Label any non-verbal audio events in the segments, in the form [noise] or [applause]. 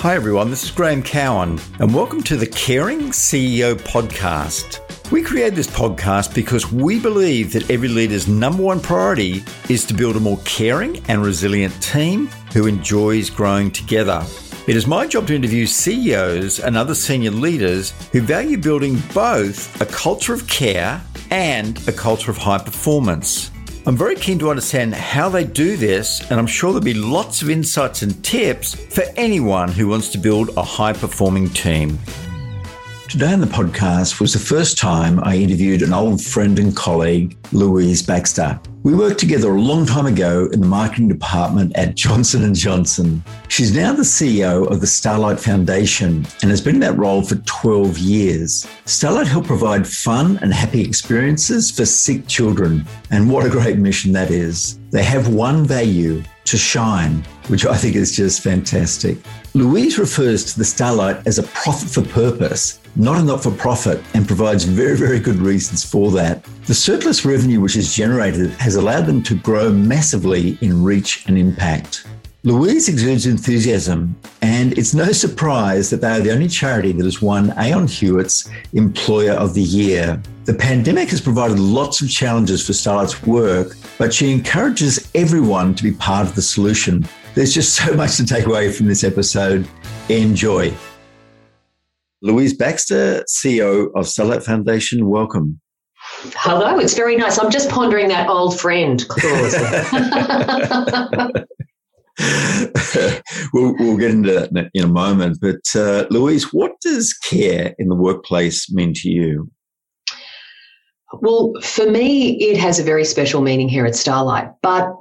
Hi, everyone. This is Graham Cowan, and welcome to the Caring CEO podcast. We created this podcast because we believe that every leader's number one priority is to build a more caring and resilient team who enjoys growing together. It is my job to interview CEOs and other senior leaders who value building both a culture of care and a culture of high performance. I'm very keen to understand how they do this, and I'm sure there'll be lots of insights and tips for anyone who wants to build a high performing team. Today on the podcast was the first time I interviewed an old friend and colleague, Louise Baxter. We worked together a long time ago in the marketing department at [laughs] Johnson & Johnson. She's now the CEO of the Starlight Foundation and has been in that role for 12 years. Starlight help provide fun and happy experiences for sick children. And what a great mission that is. They have one value to shine, which I think is just fantastic. Louise refers to the Starlight as a profit for purpose, not a not for profit, and provides very, very good reasons for that. The surplus revenue which is generated has allowed them to grow massively in reach and impact. Louise exudes enthusiasm, and it's no surprise that they are the only charity that has won Aon Hewitt's Employer of the Year. The pandemic has provided lots of challenges for Starlight's work, but she encourages everyone to be part of the solution there's just so much to take away from this episode. Enjoy. Louise Baxter, CEO of Starlight Foundation, welcome. Hello, it's very nice. I'm just pondering that old friend clause. [laughs] [laughs] we'll, we'll, get into that in a moment. But uh, Louise, what does care in the workplace mean to you? Well, for me, it has a very special meaning here at Starlight. But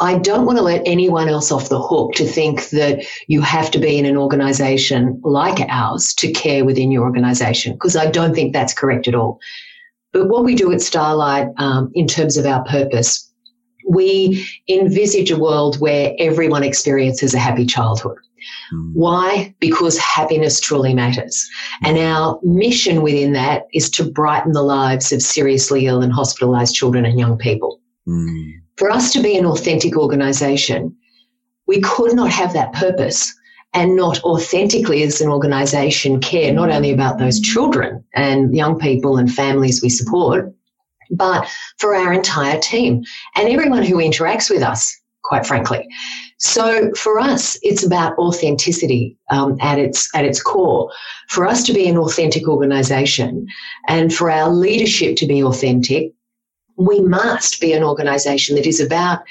I don't want to let anyone else off the hook to think that you have to be in an organization like ours to care within your organization, because I don't think that's correct at all. But what we do at Starlight um, in terms of our purpose, we envisage a world where everyone experiences a happy childhood. Mm. Why? Because happiness truly matters. And our mission within that is to brighten the lives of seriously ill and hospitalized children and young people. Mm. For us to be an authentic organization, we could not have that purpose and not authentically as an organization care not only about those children and young people and families we support, but for our entire team and everyone who interacts with us, quite frankly. So for us, it's about authenticity um, at its at its core. For us to be an authentic organization, and for our leadership to be authentic, we must be an organization that is about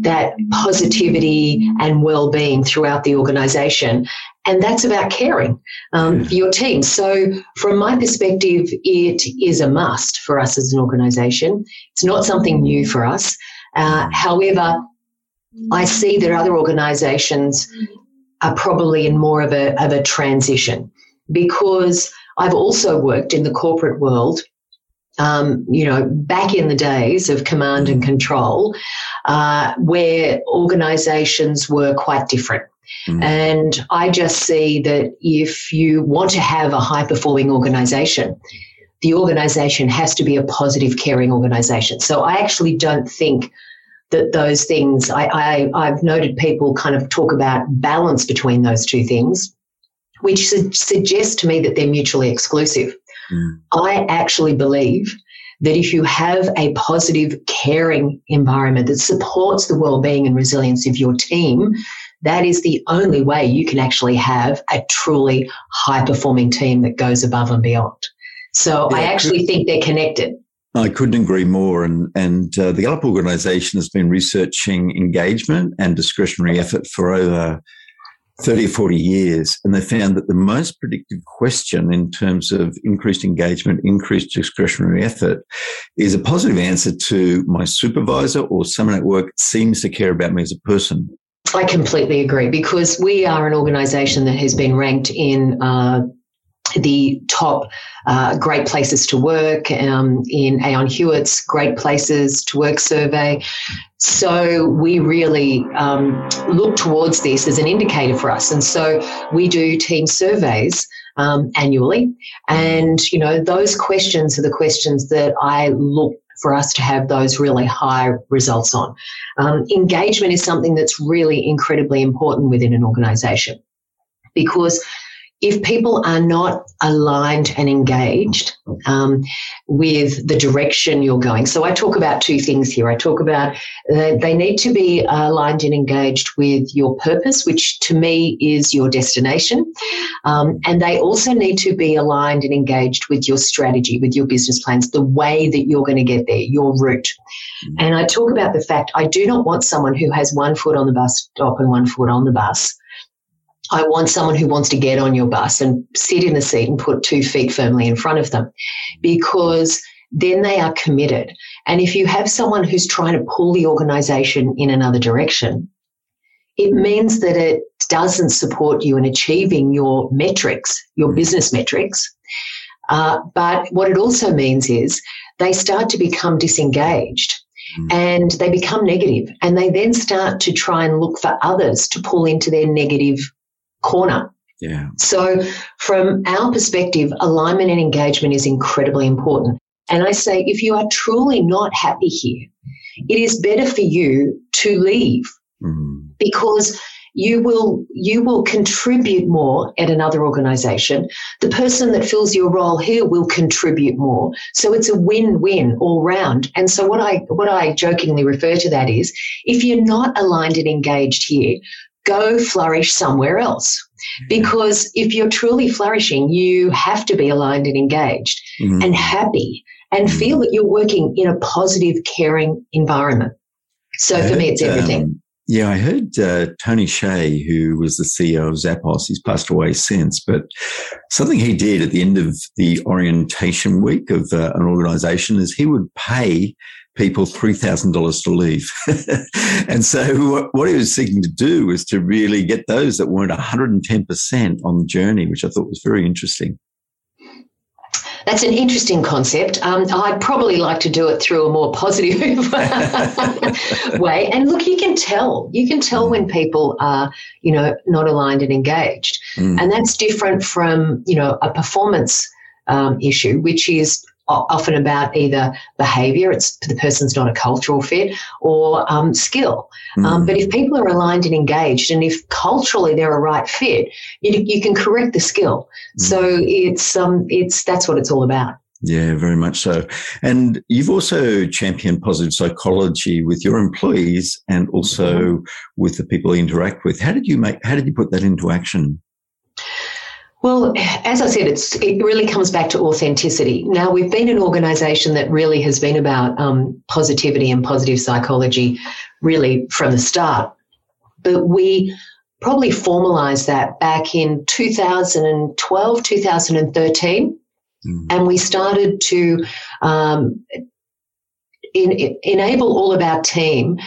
that positivity and well-being throughout the organization. And that's about caring um, for your team. So from my perspective it is a must for us as an organization. It's not something new for us. Uh, however i see that other organizations are probably in more of a, of a transition because i've also worked in the corporate world um, you know, back in the days of command and control, uh, where organizations were quite different. Mm. And I just see that if you want to have a high performing organization, the organization has to be a positive, caring organization. So I actually don't think that those things, I, I, I've noted people kind of talk about balance between those two things, which su- suggests to me that they're mutually exclusive. Mm. I actually believe that if you have a positive, caring environment that supports the well-being and resilience of your team, that is the only way you can actually have a truly high-performing team that goes above and beyond. So yeah, I actually think they're connected. I couldn't agree more. And, and uh, the Gallup organization has been researching engagement and discretionary effort for over 30 or 40 years. And they found that the most predictive question in terms of increased engagement, increased discretionary effort is a positive answer to my supervisor or someone at work seems to care about me as a person. I completely agree because we are an organization that has been ranked in uh, the top uh, great places to work um, in Aon Hewitt's Great Places to Work survey. So we really um, look towards this as an indicator for us. And so we do team surveys um, annually. And, you know, those questions are the questions that I look for us to have those really high results on. Um, engagement is something that's really incredibly important within an organization because if people are not aligned and engaged um, with the direction you're going, so I talk about two things here. I talk about uh, they need to be aligned and engaged with your purpose, which to me is your destination. Um, and they also need to be aligned and engaged with your strategy, with your business plans, the way that you're going to get there, your route. And I talk about the fact I do not want someone who has one foot on the bus stop and one foot on the bus. I want someone who wants to get on your bus and sit in the seat and put two feet firmly in front of them because then they are committed. And if you have someone who's trying to pull the organization in another direction, it means that it doesn't support you in achieving your metrics, your business metrics. Uh, but what it also means is they start to become disengaged mm. and they become negative and they then start to try and look for others to pull into their negative corner. Yeah. So, from our perspective, alignment and engagement is incredibly important. And I say, if you are truly not happy here, it is better for you to leave mm. because you will you will contribute more at another organization the person that fills your role here will contribute more so it's a win-win all round and so what i what i jokingly refer to that is if you're not aligned and engaged here go flourish somewhere else. Mm-hmm. Because if you're truly flourishing, you have to be aligned and engaged mm-hmm. and happy and mm-hmm. feel that you're working in a positive, caring environment. So for me, it's everything. Um, yeah, I heard uh, Tony Hsieh, who was the CEO of Zappos, he's passed away since, but something he did at the end of the orientation week of uh, an organization is he would pay people $3,000 to leave. [laughs] and so what he was seeking to do was to really get those that weren't 110% on the journey, which I thought was very interesting. That's an interesting concept. Um, I'd probably like to do it through a more positive [laughs] way. And look, you can tell. You can tell when people are, you know, not aligned and engaged, mm. and that's different from, you know, a performance um, issue, which is often about either behavior, it's the person's not a cultural fit, or um, skill. Mm. Um, but if people are aligned and engaged, and if culturally they're a right fit, you, you can correct the skill. Mm. So it's um, it's that's what it's all about. Yeah, very much so. And you've also championed positive psychology with your employees and also mm-hmm. with the people you interact with. How did you make? How did you put that into action? Well, as I said, it's it really comes back to authenticity. Now we've been an organisation that really has been about um, positivity and positive psychology, really from the start. But we probably formalised that back in 2012, 2013, mm. and we started to um, in, enable all of our team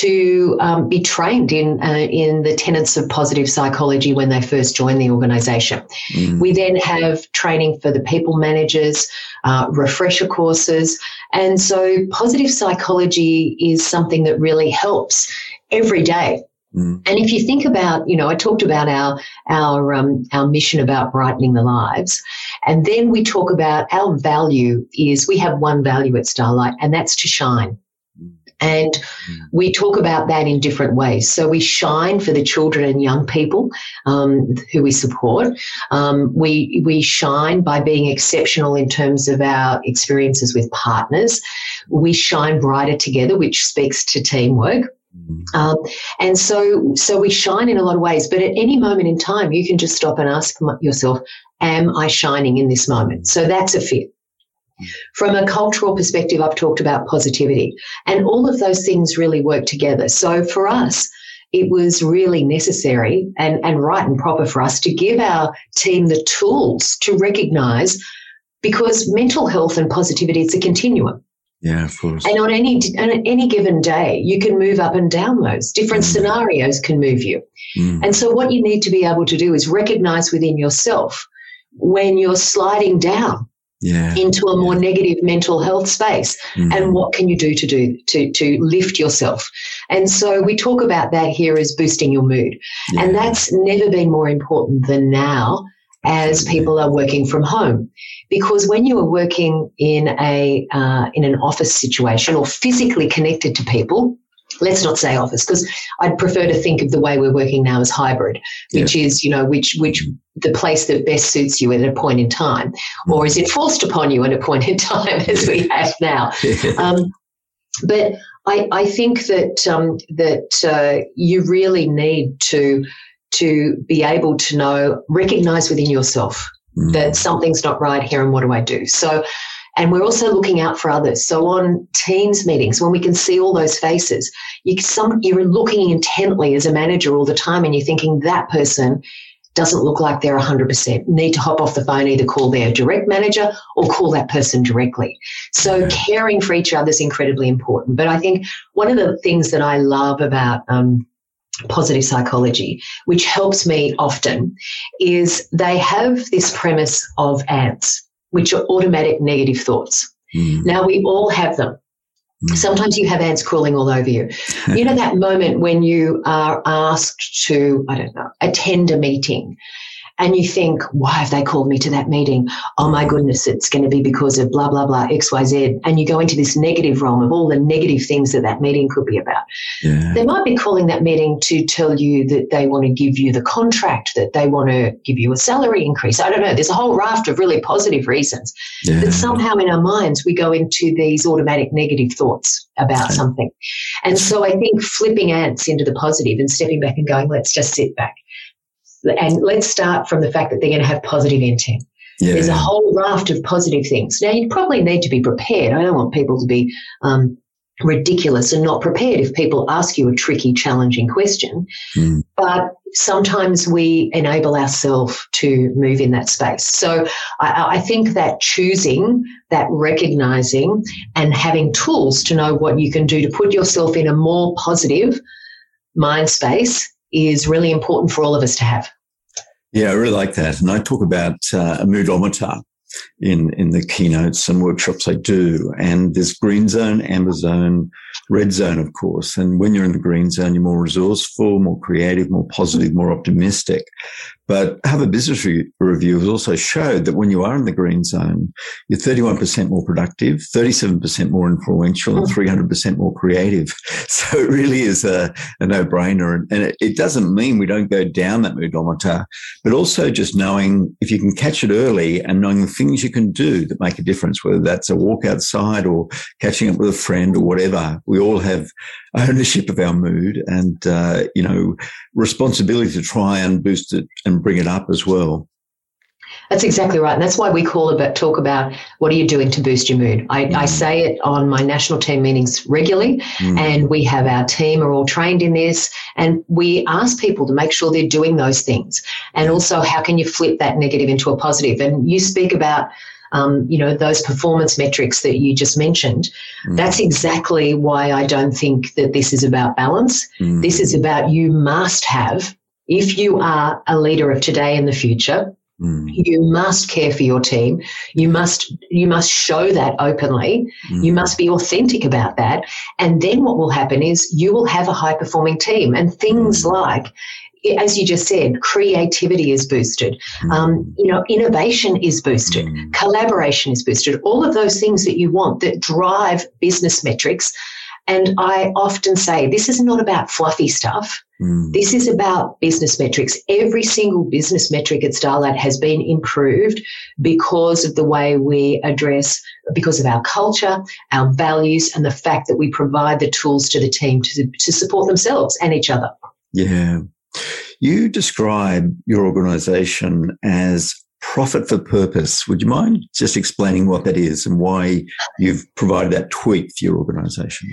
to um, be trained in uh, in the tenets of positive psychology when they first join the organisation. Mm. We then have training for the people managers, uh, refresher courses, and so positive psychology is something that really helps every day Mm. And if you think about, you know, I talked about our our um, our mission about brightening the lives, and then we talk about our value is we have one value at Starlight, and that's to shine. And we talk about that in different ways. So we shine for the children and young people um, who we support. Um, we we shine by being exceptional in terms of our experiences with partners. We shine brighter together, which speaks to teamwork. Mm-hmm. Um, and so, so we shine in a lot of ways, but at any moment in time, you can just stop and ask yourself, am I shining in this moment? So that's a fit. From a cultural perspective, I've talked about positivity and all of those things really work together. So for us, it was really necessary and, and right and proper for us to give our team the tools to recognize because mental health and positivity, it's a continuum. Yeah, of course. And on any on any given day, you can move up and down those. Different mm. scenarios can move you. Mm. And so what you need to be able to do is recognize within yourself when you're sliding down yeah. into a more negative mental health space mm. and what can you do to do to to lift yourself and so we talk about that here as boosting your mood yeah. and that's never been more important than now as people are working from home. Because when you are working in a uh, in an office situation or physically connected to people, let's not say office because I'd prefer to think of the way we're working now as hybrid, which yeah. is, you know, which which the place that best suits you at a point in time, mm. or is it forced upon you at a point in time [laughs] as we have now. [laughs] Um, but I, I think that um, that uh, you really need to to be able to know, recognize within yourself mm. that something's not right here, and what do I do? So and we're also looking out for others. So on Teams meetings, when we can see all those faces, you some, you're looking intently as a manager all the time and you're thinking that person doesn't look like they're 100%. Need to hop off the phone, either call their direct manager or call that person directly. So caring for each other is incredibly important. But I think one of the things that I love about um, positive psychology, which helps me often, is they have this premise of ants which are automatic negative thoughts. Mm. Now, we all have them. Mm. Sometimes you have ants crawling all over you. you know, [laughs] that moment when you are asked to, I don't know, attend a meeting and you think, why have they called me to that meeting? Oh my goodness, it's going to be because of blah, blah, blah, XYZ. And you go into this negative realm of all the negative things that that meeting could be about. Yeah. They might be calling that meeting to tell you that they want to give you the contract, that they want to give you a salary increase. I don't know. There's a whole raft of really positive reasons. Yeah. But somehow in our minds, we go into these automatic negative thoughts about something. And so I think flipping ants into the positive and stepping back and going, let's just sit back and let's start from the fact that they're going to have positive intent. Yeah. There's a whole raft of positive things. Now, you probably need to be prepared. I don't want people to be um, ridiculous and not prepared if people ask you a tricky, challenging question. Mm. But sometimes we enable ourselves to move in that space. So I, I, think that choosing, that recognizing, and having tools to know what you can do to put yourself in a more positive mind space is really important for all of us to have. Yeah, I really like that. And I talk about uh, a moodometer in, in the keynotes and workshops I do. And there's green zone, amber zone, red zone, of course. And when you're in the green zone, you're more resourceful, more creative, more positive, more optimistic. But Harvard Business Review has also showed that when you are in the green zone, you're 31% more productive, 37% more influential, and 300% more creative. [laughs] So it really is a, a no brainer. And it, it, doesn't mean we don't go down that moodometer, but also just knowing if you can catch it early and knowing the things you can do that make a difference, whether that's a walk outside or catching up with a friend or whatever. We all have ownership of our mood and, uh, you know, responsibility to try and boost it and bring it up as well. That's exactly right. And that's why we call about talk about what are you doing to boost your mood. I, mm. I say it on my national team meetings regularly, mm. and we have our team are all trained in this, and we ask people to make sure they're doing those things. And also, how can you flip that negative into a positive? And you speak about um, you know, those performance metrics that you just mentioned. Mm. That's exactly why I don't think that this is about balance. Mm. This is about you must have, if you are a leader of today and the future, Mm. You must care for your team. You must you must show that openly. Mm. You must be authentic about that. And then what will happen is you will have a high performing team. And things mm. like as you just said, creativity is boosted. Mm. Um, you know, innovation is boosted. Mm. Collaboration is boosted. All of those things that you want that drive business metrics. And I often say this is not about fluffy stuff. Mm. This is about business metrics. Every single business metric at Starlight has been improved because of the way we address, because of our culture, our values, and the fact that we provide the tools to the team to, to support themselves and each other. Yeah. You describe your organization as profit for purpose. Would you mind just explaining what that is and why you've provided that tweak for your organization?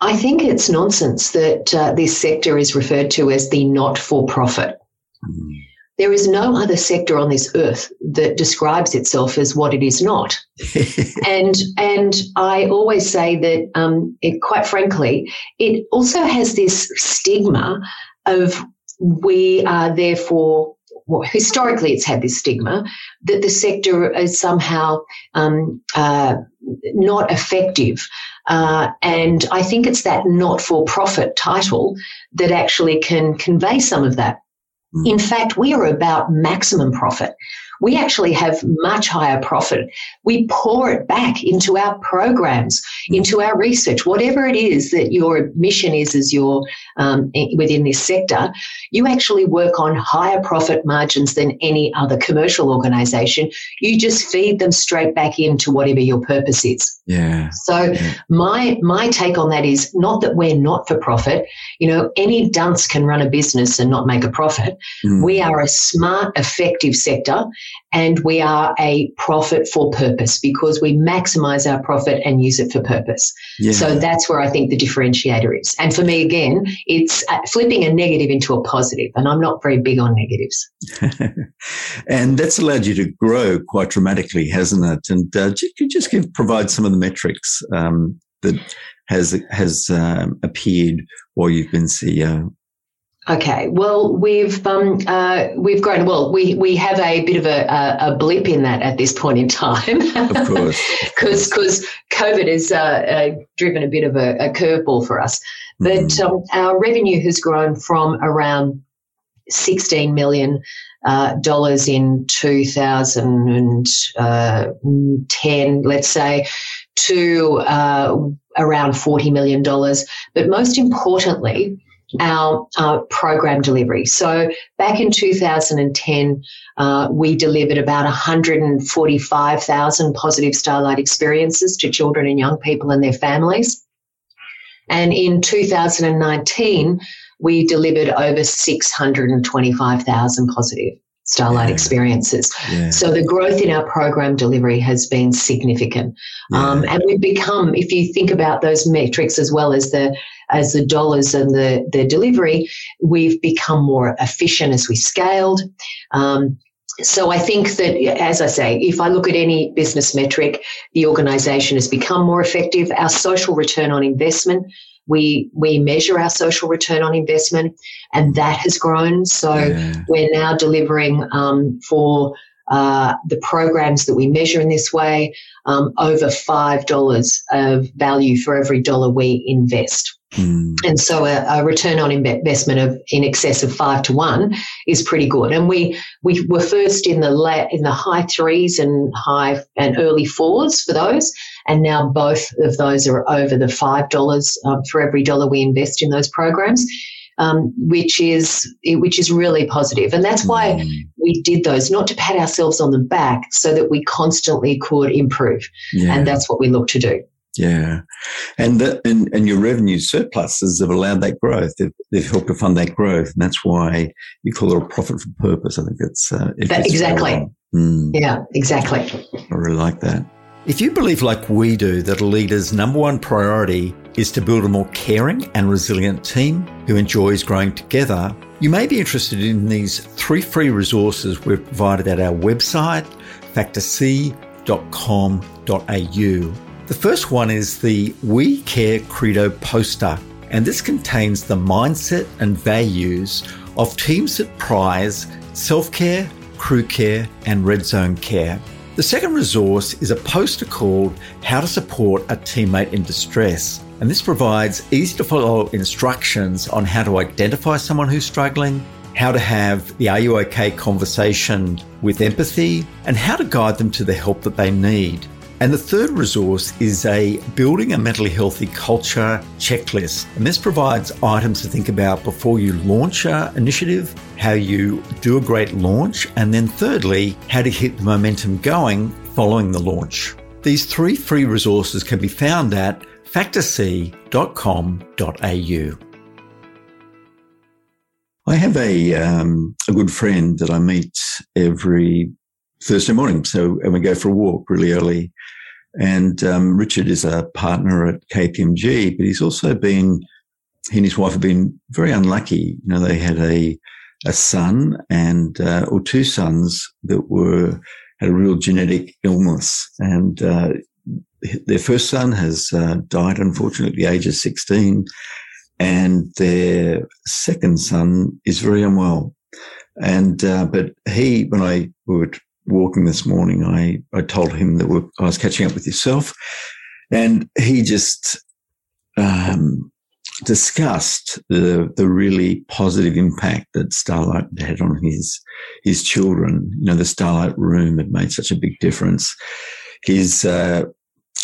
I think it's nonsense that uh, this sector is referred to as the not for profit. Mm. There is no other sector on this earth that describes itself as what it is not. [laughs] and and I always say that, um, it, quite frankly, it also has this stigma of we are therefore well, historically it's had this stigma that the sector is somehow um, uh, not effective. Uh, and I think it's that not for profit title that actually can convey some of that. Mm. In fact, we are about maximum profit. We actually have much higher profit. We pour it back into our programs, into our research, whatever it is that your mission is as your um, within this sector. You actually work on higher profit margins than any other commercial organisation. You just feed them straight back into whatever your purpose is. Yeah. So yeah. my my take on that is not that we're not for profit. You know, any dunce can run a business and not make a profit. Mm. We are a smart, effective sector, and we are a profit for purpose because we maximize our profit and use it for purpose. Yeah. So that's where I think the differentiator is. And for me, again, it's uh, flipping a negative into a positive, and I'm not very big on negatives. [laughs] and that's allowed you to grow quite dramatically, hasn't it? And uh, could you just give provide some of the metrics um, that has has um, appeared while you've been CEO? Okay, well, we've um, uh, we've grown. Well, we we have a bit of a, a, a blip in that at this point in time. of course, [laughs] because because COVID has uh, uh, driven a bit of a, a curveball for us. But Mm-hmm. um, our revenue has grown from around sixteen million uh, dollars in 2010, let's say, to uh, around $40 million. But most importantly, our uh, program delivery. So back in 2010, uh, we delivered about 145,000 positive Starlight experiences to children and young people and their families. And in 2019, we delivered over 625,000 positive Starlight Yeah. experiences. yeah, So the growth in our program delivery has been significant. yeah. Um, and we've become, if you think about those metrics as well as the as the dollars and the the delivery, we've become more efficient as we scaled. Um, so I think that, as I say, if I look at any business metric, the organisation has become more effective. Our social return on investment, we we measure our social return on investment, and that has grown. So yeah. we're now delivering um, for uh, the programs that we measure in this way um, over $5 of value for every dollar we invest. Mm. And so a, a return on investment of in excess of five to one is pretty good. And we we were first in the la- in the high threes and high and early fours for those, and now both of those are over the five dollars um, for every dollar we invest in those programs, um, which is which is really positive. And that's why Mm. we did those not to pat ourselves on the back, so that we constantly could improve, yeah. and that's what we look to do. Yeah, and the, and and your revenue surpluses have allowed that growth. They've, they've helped to fund that growth, and that's why you call it a profit for purpose. I think it's uh, That- exactly. Mm, Yeah, exactly. I really like that. If you believe, like we do, that a leader's number one priority is to build a more caring and resilient team who enjoys growing together, you may be interested in these three free resources we've provided at our website, factorc.com.au. The first one is the We Care Credo poster, and this contains the mindset and values of teams that prize self care, crew care, and red zone care. The second resource is a poster called How to Support a Teammate in Distress. And this provides easy to follow instructions on how to identify someone who's struggling, how to have the Are You OK conversation with empathy, and how to guide them to the help that they need. And the third resource is a building a mentally healthy culture checklist. And this provides items to think about before you launch an initiative, how you do a great launch, and then thirdly, how to keep the momentum going following the launch. These three free resources can be found at factorc.com.au. I have a um, a good friend that I meet every Thursday morning. So, and we go for a walk really early. And um, Richard is a partner at KPMG, but he's also been, he and his wife have been very unlucky. You know, they had a, a son and, uh, or two sons that were, had a real genetic illness. And, uh, their first son has uh, died, unfortunately, at the age of 16. And their second son is very unwell. And, uh, but he, when I we were walking this morning, I, I told him that I was catching up with yourself. And he just, um, discussed the the really positive impact that Starlight had on his his children. You know, the Starlight Room had made such a big difference. His uh,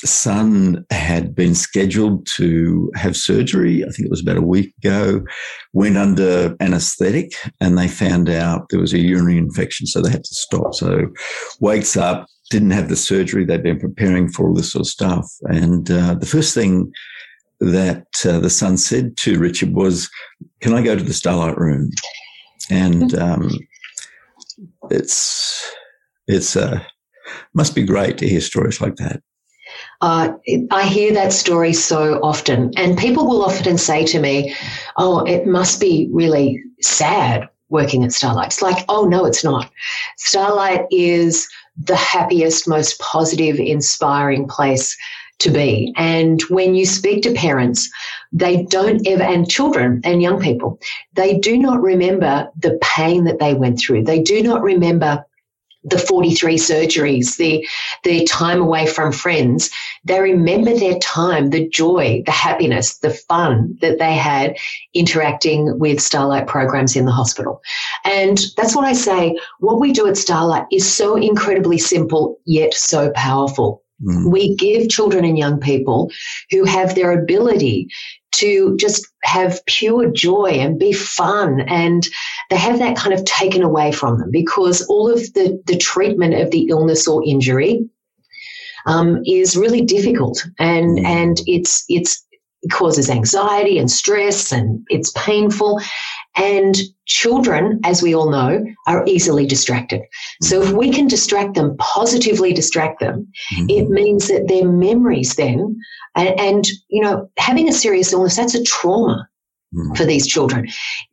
son had been scheduled to have surgery. I think it was about a week ago. Went under anaesthetic, and they found out there was a urinary infection, so they had to stop. So, wakes up, didn't have the surgery. They'd been preparing for all this sort of stuff, and uh, the first thing that uh, the son said to Richard was, "Can I go to the Starlight Room?" And mm-hmm. um, it's it's uh, must be great to hear stories like that. Uh, I hear that story so often, and people will often say to me, "Oh, it must be really sad working at Starlight." It's like, "Oh no, it's not. Starlight is the happiest, most positive, inspiring place to be. And when you speak to parents, they don't ever, and children and young people, they do not remember the pain that they went through. They do not remember the 43 surgeries, the, the time away from friends. They remember their time, the joy, the happiness, the fun that they had interacting with Starlight programs in the hospital. And that's what I say. What we do at Starlight is so incredibly simple, yet so powerful. Mm. We give children and young people who have their ability to just have pure joy and be fun and they have that kind of taken away from them because all of the, the treatment of the illness or injury um, is really difficult and mm. and it's it's it causes anxiety and stress and it's painful and children, as we all know, are easily distracted. So if we can distract them, positively distract them, mm-hmm. it means that their memories then, and, and, you know, having a serious illness, that's a trauma. For these children.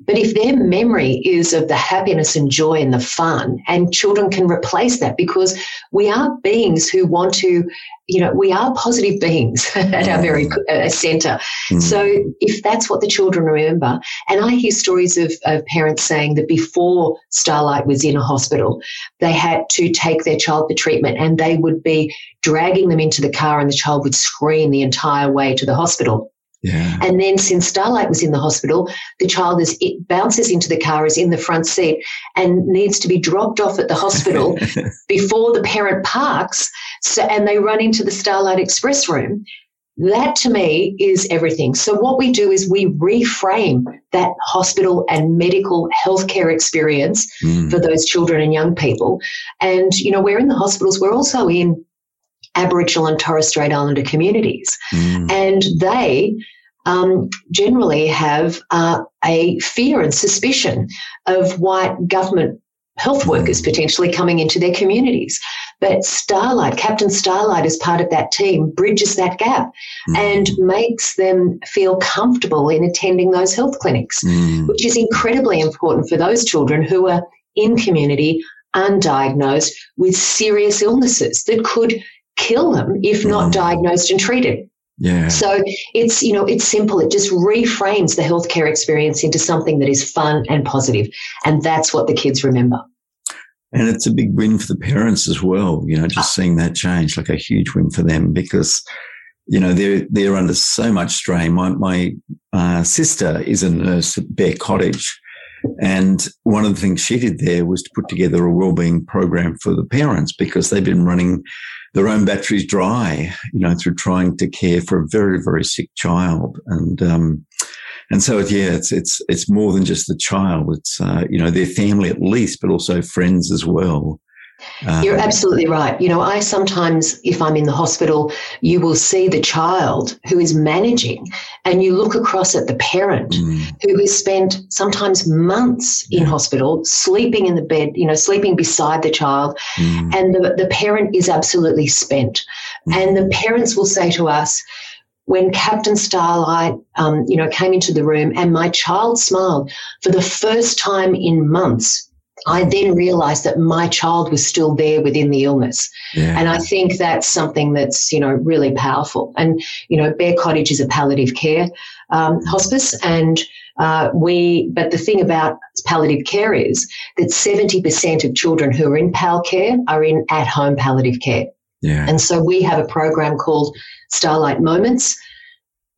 But if their memory is of the happiness and joy and the fun, and children can replace that because we are beings who want to, you know, we are positive beings [laughs] at our very uh, center. Mm. So if that's what the children remember, and I hear stories of, of parents saying that before Starlight was in a hospital, they had to take their child for treatment and they would be dragging them into the car and the child would scream the entire way to the hospital yeah. And then since Starlight was in the hospital, the child is it bounces into the car, is in the front seat, and needs to be dropped off at the hospital [laughs] before the parent parks. So and they run into the Starlight Express room. That to me is everything. So what we do is we reframe that hospital and medical healthcare experience mm. for those children and young people. And you know, we're in the hospitals, we're also in Aboriginal and Torres Strait Islander communities. Mm. And they um, generally have uh, a fear and suspicion of white government health mm. workers potentially coming into their communities. But Starlight, Captain Starlight, as part of that team, bridges that gap mm. and makes them feel comfortable in attending those health clinics, mm. which is incredibly important for those children who are in community undiagnosed with serious illnesses that could kill them if not mm. diagnosed and treated. Yeah. So it's, you know, it's simple. It just reframes the healthcare experience into something that is fun and. And that's what the kids remember. And it's a big win for the parents as well, you know, just seeing that change, like a huge win for them because, you know, they're, they're under so much strain. My, my uh, sister is a nurse at Bear Cottage. And one of the things she did there was to put together a wellbeing program for the parents because they've been running their own batteries dry, you know, through trying to care for a very, very sick child. And, um, and so, yeah, it's, it's, it's more than just the child. It's, uh, you know, their family at least, but also friends as well. You're um, absolutely right. You know, I sometimes, if I'm in the hospital, you will see the child who is managing, and you look across at the parent mm. who has spent sometimes months in hospital, sleeping in the bed, you know, sleeping beside the child, mm. and the, the parent is absolutely spent. Mm. And the parents will say to us, when Captain Starlight, um, you know, came into the room and my child smiled for the first time in months I then realized that my child was still there within the illness. Yeah. And I think that's something that's, you know, really powerful. And, you know, Bear Cottage is a palliative care um, hospice. And uh, we, but the thing about palliative care is that 70% of children who are in PAL care are in at home palliative care. Yeah. And so we have a program called Starlight Moments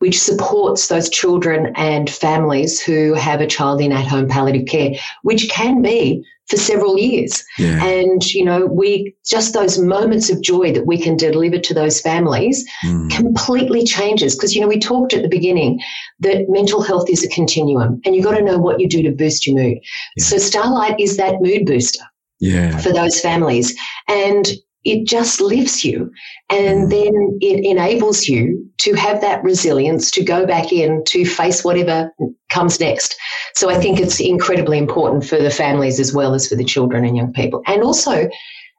which supports those children and families who have a child in at home palliative care, which can be for several years. Yeah. And, you know, we just those moments of joy that we can deliver to those families mm. completely changes. Because, you know, we talked at the beginning that mental health is a continuum and you've got to know what you do to boost your mood. Yeah. So Starlight is that mood booster. Yeah. For those families. And it just lifts you and mm. then it enables you to have that resilience to go back in to face whatever comes next. So i think it's incredibly important for the families as well as for the children and young people and also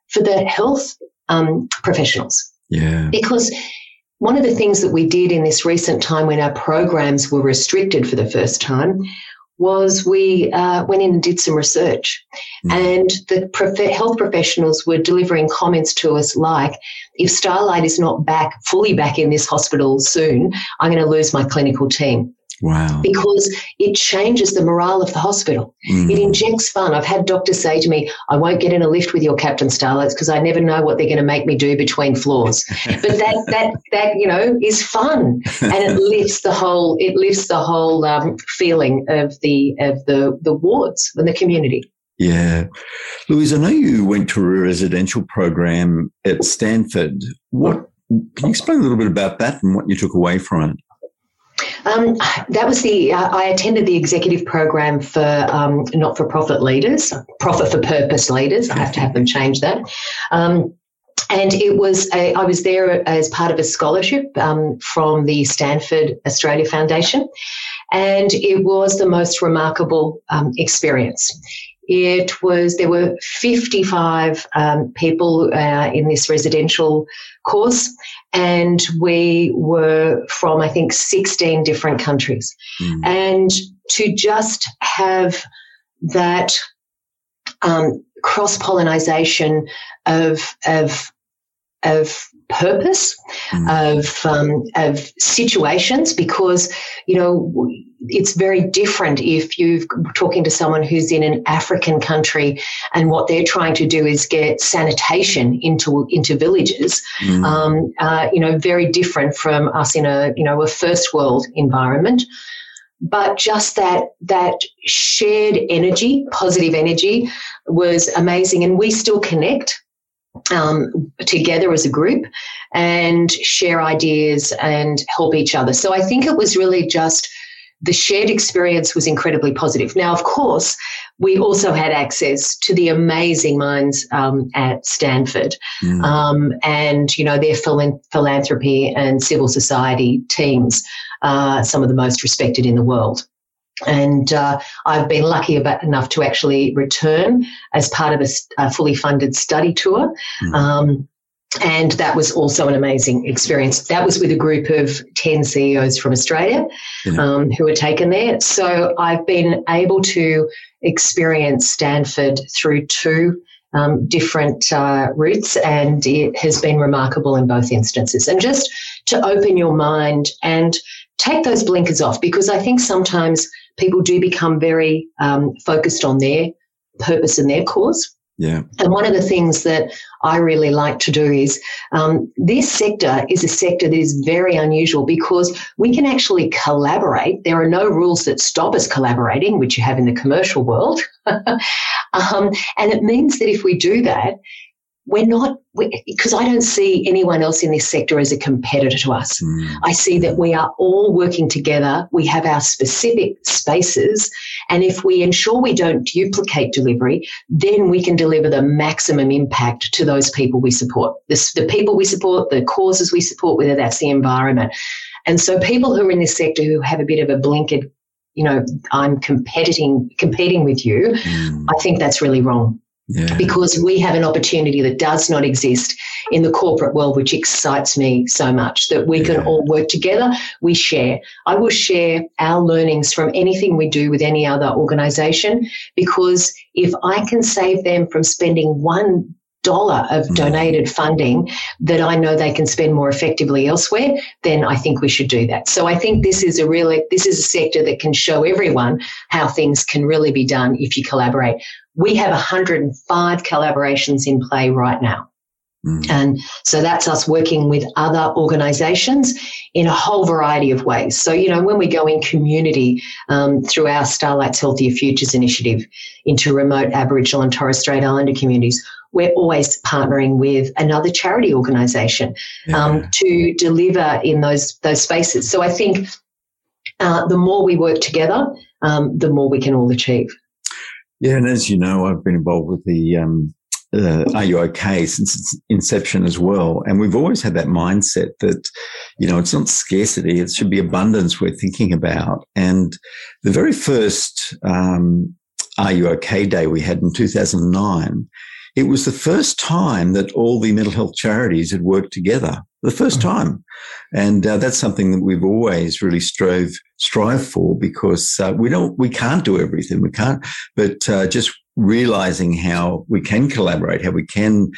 for the health um, professionals. Yeah. Because one of the things that we did in this recent time when our programs were restricted for the first time was we uh, went in and did some research. Mm. And the prof- health professionals were delivering comments to us like, if Starlight is not back, fully back in this hospital soon, I'm going to lose my clinical team. Wow. Because it changes the morale of the hospital. Mm. It injects fun. I've had doctors say to me, I won't get in a lift with your Captain Starlights because I never know what they're going to make me do between floors. [laughs] but that, that, that, you know, is fun. And it [laughs] lifts the whole, it lifts the whole um, feeling of the, of the, the wards and the community. Yeah. Louise, I know you went to a residential program at Stanford. What, can you explain a little bit about that and what you took away from it? Um, that was the, uh, I attended the executive program for um, not for profit leaders, profit for purpose leaders. I have to have them change that. Um, and it was a, I was there as part of a scholarship um, from the Stanford Australia Foundation, and it was the most remarkable um, experience. It was there were 55 um, people uh, in this residential course, and we were from, I think, 16 different countries. Mm. And to just have that um, cross pollination of, of, of purpose, mm. of, um, of situations, because, you know, it's very different if you're talking to someone who's in an African country and what they're trying to do is get sanitation into into villages. Mm. Um, uh, you know, very different from us in a you know a first world environment. But just that that shared energy, positive energy, was amazing, and we still connect um, together as a group and share ideas and help each other. So I think it was really just the shared experience was incredibly positive. Now, of course, we also had access to the amazing minds um, at Stanford mm. um, and, you know, their philanthropy and civil society teams, uh, some of the most respected in the world. And uh, I've been lucky about enough to actually return as part of a, a fully funded study tour. Mm. Um, and that was also an amazing experience. That was with a group of 10 CEOs from Australia yeah. um, who were taken there. So I've been able to experience Stanford through two um, different uh, routes, and it has been remarkable in both instances. And just to open your mind and take those blinkers off, because I think sometimes people do become very um, focused on their purpose and their cause yeah. And one of the things that I really like to do is um, this sector is a sector that is very unusual because we can actually collaborate. There are no rules that stop us collaborating, which you have in the commercial world. [laughs] um, and it means that if we do that, we're not because I don't see anyone else in this sector as a competitor to us. Mm. I see that we are all working together. We have our specific spaces. And if we ensure we don't duplicate delivery, then we can deliver the maximum impact to those people we support. The, the people we support, the causes we support, whether that's the environment. And so people who are in this sector who have a bit of a blinkered, you know, I'm competing, competing with you, mm. I think that's really wrong. Yeah. Because we have an opportunity that does not exist in the corporate world, which excites me so much that we yeah. can all work together. We share. I will share our learnings from anything we do with any other organization because if I can save them from spending one dollar of mm. donated funding that I know they can spend more effectively elsewhere, then I think we should do that. So I think this is a really this is a sector that can show everyone how things can really be done if you collaborate. We have 105 collaborations in play right now. Mm. And so that's us working with other organizations in a whole variety of ways. So, you know, when we go in community um, through our Starlight's Healthier Futures initiative into remote Aboriginal and Torres Strait Islander communities, we're always partnering with another charity organization yeah. um, to deliver in those, those spaces. So I think uh, the more we work together, um, the more we can all achieve. Yeah, and as you know, I've been involved with the um, uh, Are You OK since its inception as well. And we've always had that mindset that, you know, it's not scarcity, it should be abundance we're thinking about. And the very first um, Are You OK Day we had in 2009, it was the first time that all the mental health charities had worked together. The 1st mm-hmm. time. And uh, that's something that we've always really strove, strive for because uh, we don't, we can't do everything. We can't, but uh, just realizing how we can collaborate, how we can,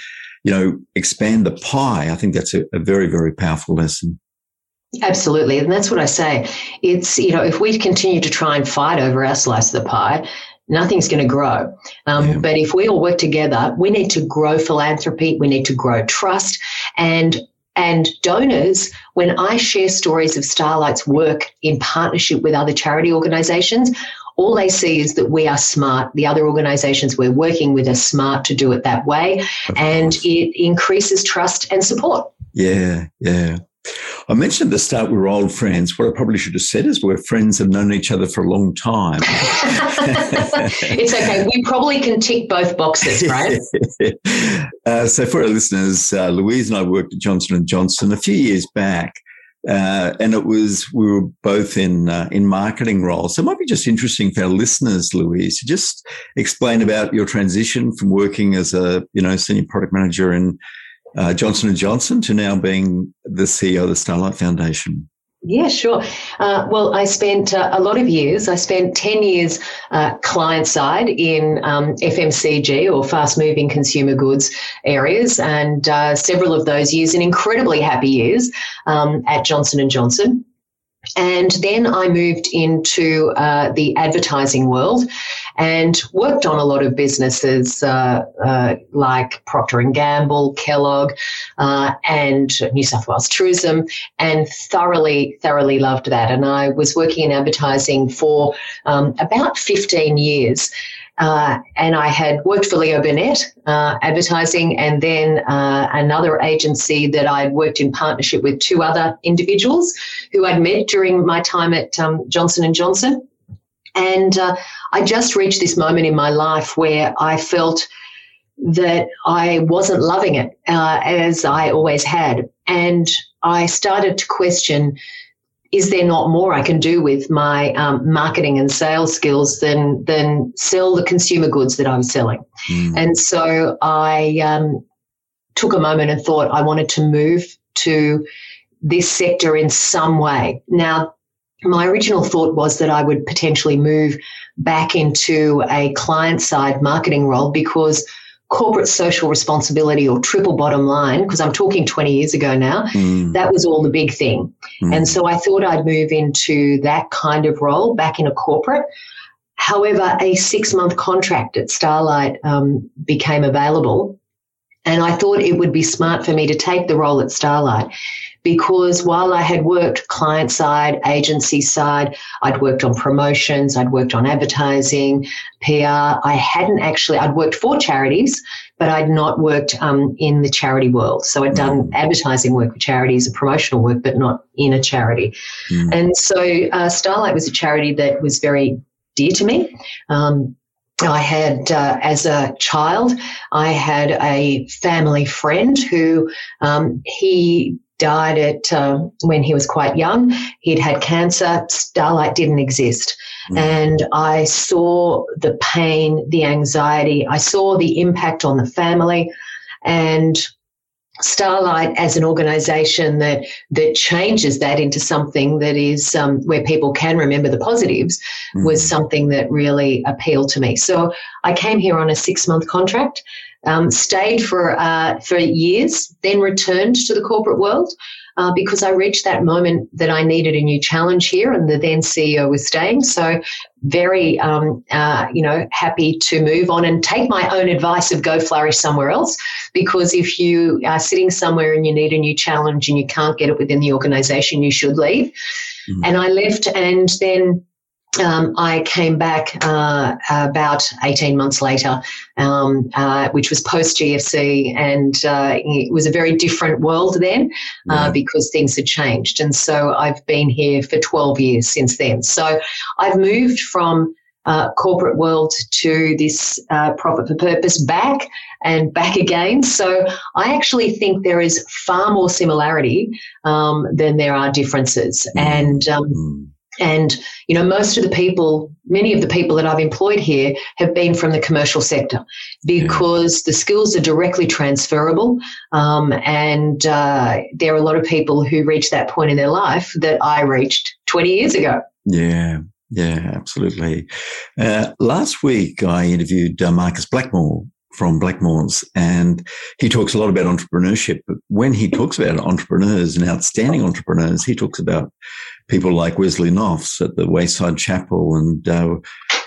you know, expand the pie. I think that's a, a very, very powerful lesson. Absolutely. And that's what I say. It's, you know, if we continue to try and fight over our slice of the pie, nothing's going to grow. Um, yeah. But if we all work together, we need to grow philanthropy, we need to grow trust. And and donors, when I share stories of Starlight's work in partnership with other charity organizations, all they see is that we are smart. The other organizations we're working with are smart to do it that way. And it increases trust and support. Yeah, yeah. I mentioned at the start we were old friends. What I probably should have said is we're friends and known each other for a long time. [laughs] it's okay. We probably can tick both boxes, right? [laughs] uh, so for our listeners, uh, Louise and I worked at Johnson and Johnson a few years back. Uh, and it was we were both in uh, in marketing roles. So it might be just interesting for our listeners, Louise, to just explain about your transition from working as a you know senior product manager in uh, Johnson and Johnson to now being the CEO of the Starlight Foundation. Yeah, sure. Uh, well, I spent uh, a lot of years. I spent 10 years uh, client side in um, FMCG or fast moving consumer goods areas, and uh, several of those years in incredibly happy years um, at Johnson & Johnson. And then I moved into uh, the advertising world and worked on a lot of businesses uh, uh, like Procter and Gamble, Kellogg, uh, and New South Wales Tourism, and thoroughly, thoroughly loved that. And I was working in advertising for um, about 15 years. Uh, and I had worked for Leo Burnett uh, advertising, and then uh, another agency that I'd worked in partnership with two other individuals who I'd met during my time at um, Johnson and Johnson. And uh, I just reached this moment in my life where I felt that I wasn't loving it uh, as I always had, and I started to question is there not more I can do with my um, marketing and sales skills than than sell the consumer goods that I'm selling? Mm. And so I um, took a moment and thought I wanted to move to this sector in some way. Now, my original thought was that I would potentially move back into a client side marketing role because corporate social responsibility or triple bottom line, because I'm talking 20 years ago now, mm. that was all the big thing. Mm. And so I thought I'd move into that kind of role back in a corporate. However, a six month contract at Starlight um, became available. And I thought it would be smart for me to take the role at Starlight because while I had worked client side, agency side, I'd worked on promotions, I'd worked on advertising, PR. I hadn't actually, I'd worked for charities, but I'd not worked um, in the charity world. So I'd done mm. advertising work for charities, a promotional work, but not in a charity. Mm. And so uh, Starlight was a charity that was very dear to me. Um, I had, uh, as a child, I had a family friend who um, he died at um, when he was quite young. He'd had cancer. Starlight didn't exist. Mm. And I saw the pain, the anxiety. I saw the impact on the family. And Starlight as an organization that that changes that into something that is um, where people can remember the positives mm. was something that really appealed to me. So I came here on a six month contract um, stayed for uh, for years, then returned to the corporate world. uh, because I reached that moment that I needed a new challenge here, and the then CEO was staying. So very, um, uh, you know, happy to move on and take my own advice of go flourish somewhere else. Because if you are sitting somewhere and you need a new challenge and you can't get it within the organization, you should leave. Mm-hmm. And I left, and then um, I came back uh, about 18 months later, um, uh, which was post GFC, and uh, it was a very different world then uh, because things had changed. And so I've been here for 12 years since then. So I've moved from uh, corporate world to this uh, profit for purpose back and back again. So I actually think there is far more similarity um, than there are differences. Mm. And um, mm and, you know, most of the people, many of the people that I've employed here have been from the commercial sector because the skills are directly transferable. Um, and uh, there are a lot of people who reach that point in their life that I reached 20 years ago. Yeah. Yeah, absolutely. Uh, last week, I interviewed uh, Marcus Blackmore from Blackmores, and he talks a lot about entrepreneurship. But when he talks about entrepreneurs and outstanding entrepreneurs, he talks about people like Wesley Noffs at the Wayside Chapel and uh,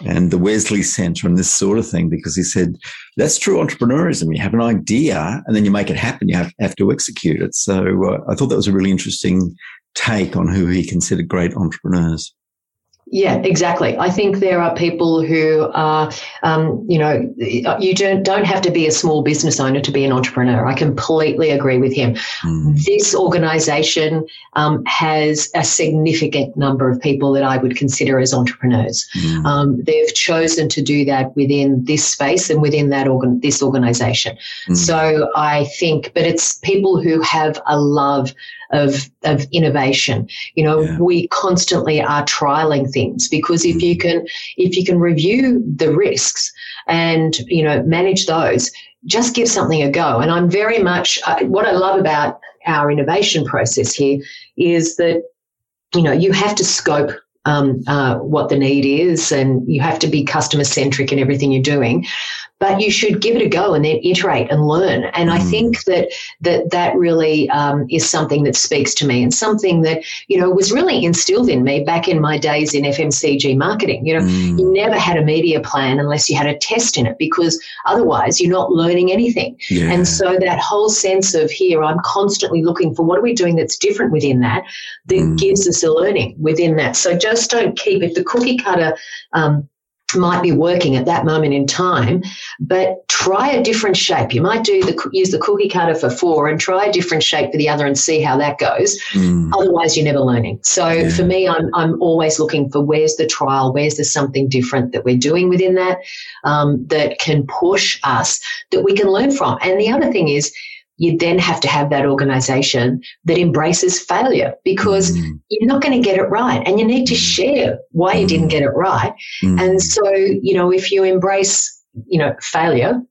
and the Wesley Center and this sort of thing, because he said that's true entrepreneurism. You have an idea and then you make it happen. You have, have to execute it. So uh, I thought that was a really interesting take on who he considered great entrepreneurs. Yeah, exactly. I think there are people who are, um, you know, you don't don't have to be a small business owner to be an entrepreneur. I completely agree with him. Mm. This organisation um, has a significant number of people that I would consider as entrepreneurs. Mm. Um, they've chosen to do that within this space and within that organ this organisation. Mm. So I think, but it's people who have a love of, of innovation. You know, yeah. we constantly are trialing things because if you mm-hmm. can, if you can review the risks and, you know, manage those, just give something a go. And I'm very much, uh, what I love about our innovation process here is that, you know, you have to scope um, uh, what the need is, and you have to be customer centric in everything you're doing but you should give it a go and then iterate and learn. And mm. I think that that that really um, is something that speaks to me and something that you know was really instilled in me back in my days in FMCG marketing. You know, mm. you never had a media plan unless you had a test in it because otherwise you're not learning anything. Yeah. And so that whole sense of here, I'm constantly looking for what are we doing that's different within that that mm. gives us a learning within that. So just don't keep if the cookie cutter um, might be working at that moment in time, but try a different shape. You might do the use the cookie cutter for four and try a different shape for the other and see how that goes. Mm. Otherwise, you're never learning. So yeah. for me, I'm I'm always looking for where's the trial, where's the something different that we're doing within that um, that can push us that we can learn from. And the other thing is you then have to have that organization that embraces failure because mm. you're not going to get it right and you need to mm. share why you didn't mm. get it right. Mm. And so, you know, if you embrace, you know, failure,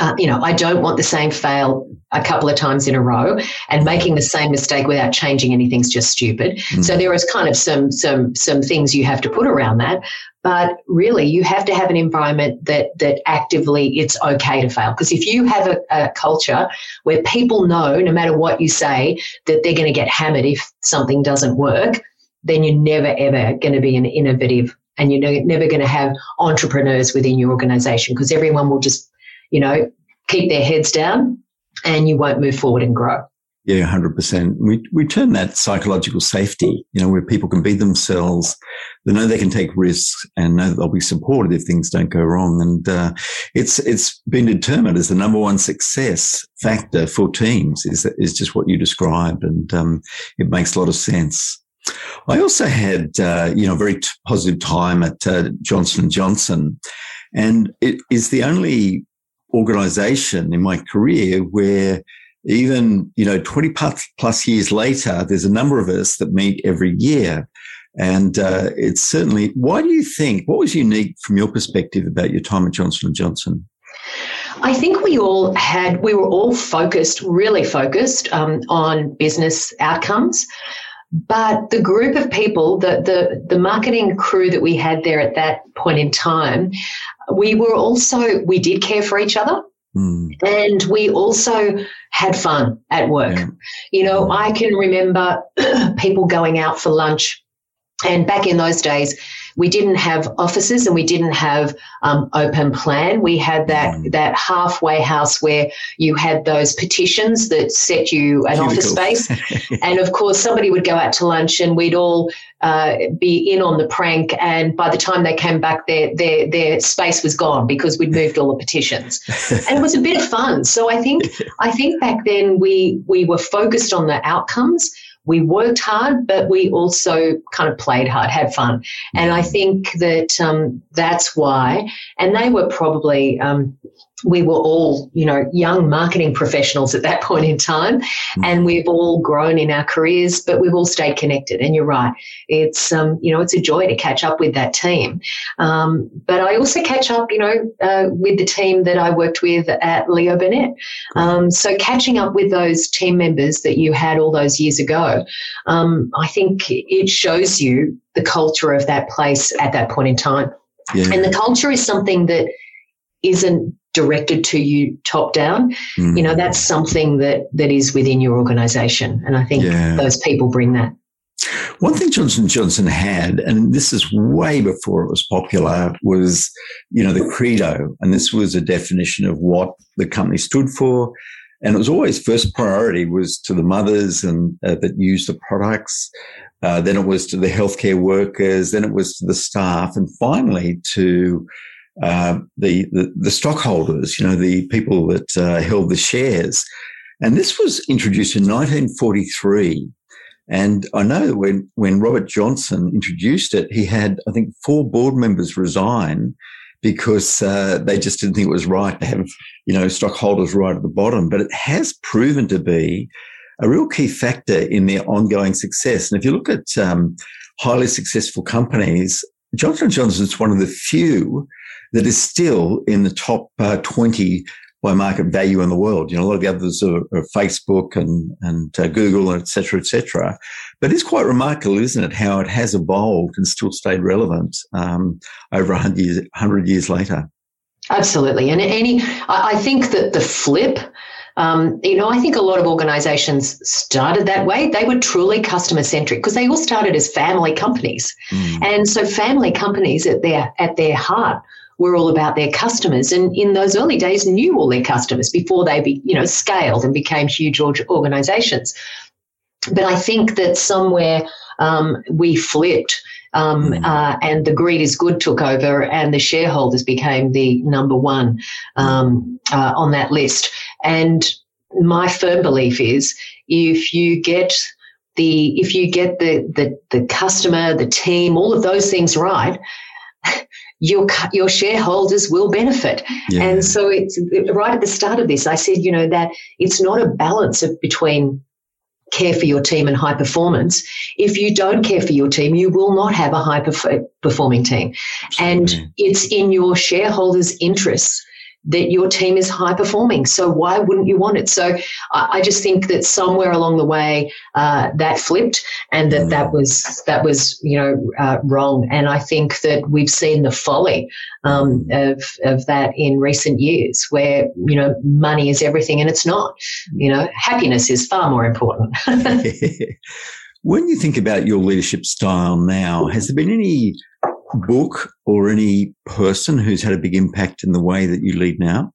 uh, you know, I don't want the same fail a couple of times in a row, and making the same mistake without changing anything's just stupid. Mm. So there is kind of some some some things you have to put around that. But really, you have to have an environment that that actively it's okay to fail. Because if you have a, a culture where people know, no matter what you say, that they're going to get hammered if something doesn't work, then you're never ever going to be an innovative and you're never going to have entrepreneurs within your organization because everyone will just, you know, keep their heads down and you won't move forward and grow. Yeah, hundred percent. We we turn that psychological safety, you know, where people can be themselves, they know they can take risks, and know that they'll be supported if things don't go wrong. And uh, it's it's been determined as the number one success factor for teams is is just what you described, and um, it makes a lot of sense. I also had uh, you know a very t- positive time at uh, Johnson Johnson, and it is the only organization in my career where even, you know, 20 plus, plus years later, there's a number of us that meet every year. And uh, it's certainly, why do you think, what was unique from your perspective about your time at Johnson & Johnson? I think we all had, we were all focused, really focused um, on business outcomes. But the group of people, the, the, the marketing crew that we had there at that point in time, we were also, we did care for each other. Mm. And we also had fun at work. Yeah. You know, I can remember [clears throat] people going out for lunch. And back in those days, we didn't have offices and we didn't have um, open plan. We had that mm. that halfway house where you had those petitions that set you an office space, [laughs] and of course somebody would go out to lunch and we'd all uh, be in on the prank. And by the time they came back, their their their space was gone because we'd moved all the petitions, [laughs] and it was a bit of fun. So I think I think back then we we were focused on the outcomes we worked hard, but we also kind of played hard, had fun. And I think that um, that's why, and they were probably um, we were all, you know, young marketing professionals at that [laughs] point in time, mm. and we've all grown in our careers, but we've all stayed connected. And you're right, it's um, you know, it's a joy to catch up with that team. Um, but I also catch up, you know, uh, with the team that I worked with at Leo Burnett. Um, so catching up with those team members that you had all those years ago, um, I think it shows you the culture of that place at that point in time. Yeah. And the culture is something that isn't directed to you top down mm. you know that's something that that is within your organization. And i think yeah. those people bring that. One thing Johnson Johnson had, and this is way before it was popular, was you know the credo, and this was a definition of what the company stood for, and it was always first priority was to the mothers and uh, that use the products, uh, then it was to the healthcare workers, then it was to the staff, and finally to uh, the, the, the stockholders, you know, the people that uh, held the shares. And this was introduced in 1943. And I know that when, when Robert Johnson introduced it, he had, I think, four board members resign because uh, they just didn't think it was right to have, you know, stockholders right at the bottom. But it has proven to be a real key factor in their ongoing success. And if you look at um, highly successful companies, Johnson Johnson is one of the few that is still in the top uh, 20 by market value in the world. You know, a lot of the others are, are Facebook and, and uh, Google, et cetera, et cetera. But it's quite remarkable, isn't it, how it has evolved and still stayed relevant um, over 100 years, 100 years later. Absolutely. And any, I think that the flip, um, you know, I think a lot of organizations started that way. They were truly customer centric because they all started as family companies. Mm. And so family companies at their, at their heart were all about their customers and in those early days knew all their customers before they be, you know scaled and became huge organizations but i think that somewhere um, we flipped um, mm. uh, and the greed is good took over and the shareholders became the number one um, uh, on that list and my firm belief is if you get the if you get the the, the customer the team all of those things right [laughs] your your shareholders will benefit. Yeah. And so it's right at the start of this, I said, you know, that it's not a balance of between care for your team and high performance. If you don't care for your team, you will not have a high performing team. Absolutely. And it's in your shareholders' interests that your team is high performing. So why wouldn't you want it? So I, just think that somewhere along the way uh, that flipped, and that that was that was you know uh, wrong. And I think that we've seen the folly um, of of that in recent years, where you know money is everything, and it's not. You know, happiness is far more important. [laughs] [laughs] when you think about your leadership style now, has there been any book or any person who's had a big impact in the way that you lead now?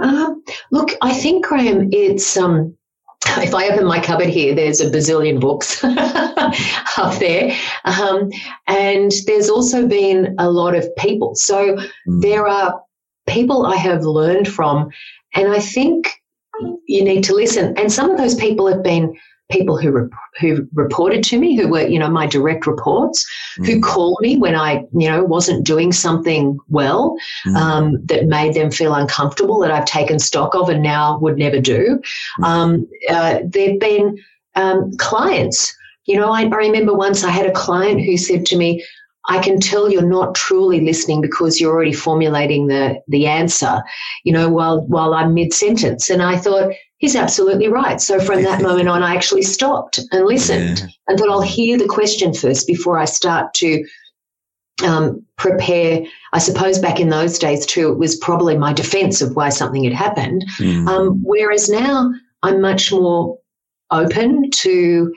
Uh, look, I think, Graham, it's. Um, if I open my cupboard here, there's a bazillion books [laughs] up there. Um, and there's also been a lot of people. So mm. there are people I have learned from, and I think you need to listen. And some of those people have been people who rep- who reported to me, who were you know my direct reports, mm. who called me when I you know wasn't doing something well mm. um, that made them feel uncomfortable that I've taken stock of and now would never do. Mm. Um, uh, there've been um, clients. You know, I, I remember once I had a client who said to me, I can tell you're not truly listening because you're already formulating the the answer, you know, while while I'm mid sentence. And I thought, he's absolutely right. So from that [laughs] moment on, I actually stopped and listened yeah. and thought, I'll hear the question first before I start to um, prepare. I suppose back in those days too, it was probably my defense of why something had happened. Mm. Um, whereas now, I'm much more open to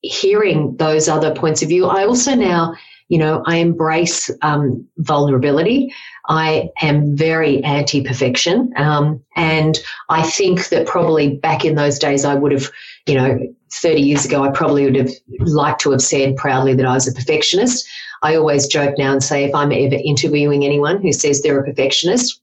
hearing those other points of view. I also now, you know, I embrace um, vulnerability. I am very anti perfection. Um, and I think that probably back in those days, I would have, you know, 30 years ago, I probably would have liked to have said proudly that I was a perfectionist. I always joke now and say if I'm ever interviewing anyone who says they're a perfectionist,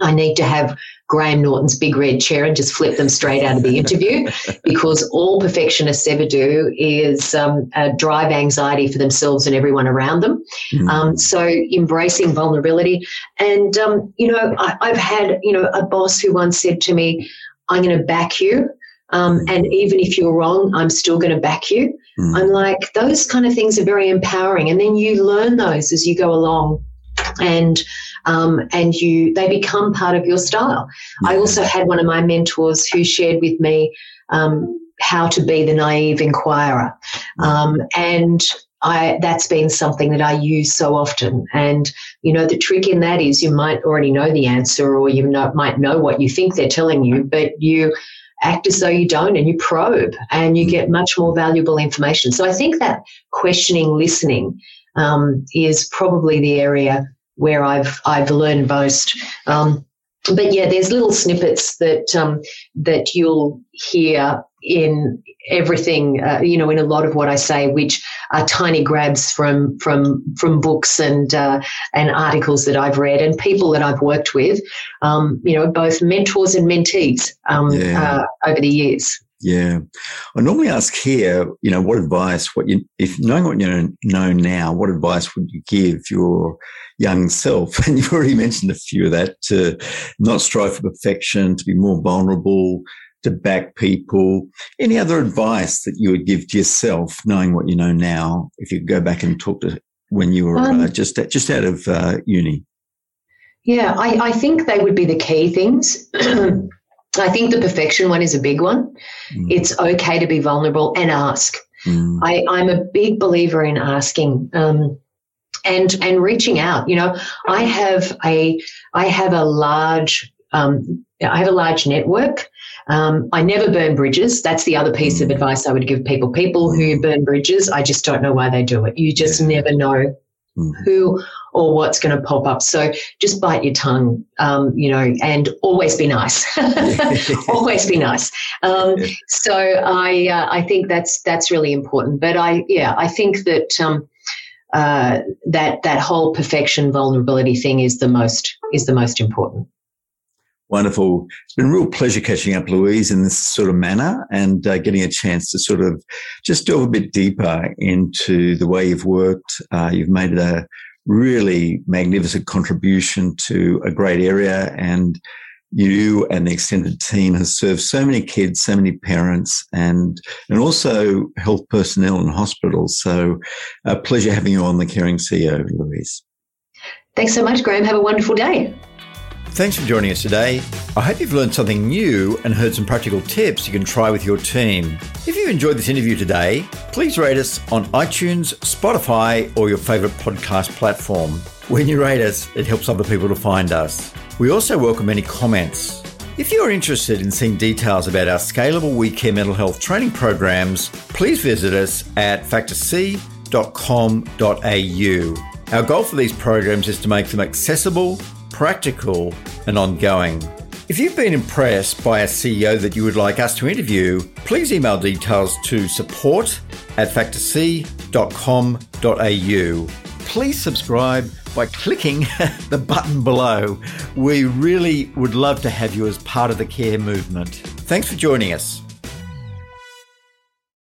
I need to have Graham Norton's big red chair and just flip them straight out of the interview [laughs] because all perfectionists ever do is um, uh, drive anxiety for themselves and everyone around them. Mm. Um, so embracing vulnerability. And, um, you know, I, I've had, you know, a boss who once said to me, I'm going to back you. Um, and even if you're wrong, I'm still going to back you. Mm. I'm like, those kind of things are very empowering. And then you learn those as you go along. And um, and you they become part of your style. I also had one of my mentors who shared with me um, how to be the naive inquirer, um, and I, that's been something that I use so often. And, you know, the trick in that is you might already know the answer or you know, might know what you think they're telling you, but you act as though you don't and you probe and you get much more valuable information. So I think that questioning, listening um, is probably the area where I've I've learned most. Um, but yeah, there's little snippets that um, that you'll hear in everything, uh, you know, in a lot of what I say, which are tiny grabs from from from books and uh, and articles that I've read and people that I've worked with, um, you know, both mentors and mentees um, yeah. uh, over the years. Yeah, I normally ask here, you know, what advice, what you, if knowing what you know now, what advice would you give your young self? [laughs] And you've already mentioned a few of that to not strive for perfection, to be more vulnerable, to back people. Any other advice that you would give to yourself, knowing what you know now, if you go back and talk to when you were um, uh, just just out of uh, uni? Yeah, I, I think they would be the key things. [clears throat] I think the perfection one is a big one. Mm. It's okay to be vulnerable and ask. Mm. I, I'm a big believer in asking. Um, and and reaching out. You know, I have a I have a large um, I have a large network. Um, I never burn bridges. That's the other piece of mm. advice I would give people. People who burn bridges, I just don't know why they do it. You just never know mm. who or what's going to pop up. So just bite your tongue, um, you know, and always be nice. [laughs] always be nice. Um. So I uh, I think that's that's really important. But I yeah I think that um, uh, that that whole perfection vulnerability thing is the most is the most important. Wonderful. It's been a real pleasure catching up, Louise, in this sort of manner and uh, getting a chance to sort of just delve a bit deeper into the way you've worked. Uh, you've made it a really magnificent contribution to a great area and you and the extended team has served so many kids, so many parents, and and also health personnel in hospitals. So, a pleasure having you on the Caring CEO, Louise. Thanks so much, Graham. Have a wonderful day. Thanks for joining us today. I hope you've learned something new and heard some practical tips you can try with your team. If you enjoyed this interview today, please rate us on iTunes, Spotify, or your favourite podcast platform. When you rate us, it helps other people to find us. We also welcome any comments. If you're interested in seeing details about our scalable We Care mental health training programs, please visit us at factorc.com.au. Our goal for these programs is to make them accessible, practical, and ongoing. If you've been impressed by a CEO that you would like us to interview, please email details to support at factorc.com.au. Please subscribe by clicking [laughs] the button below. We really would love to have you as part of the care movement. Thanks for joining us.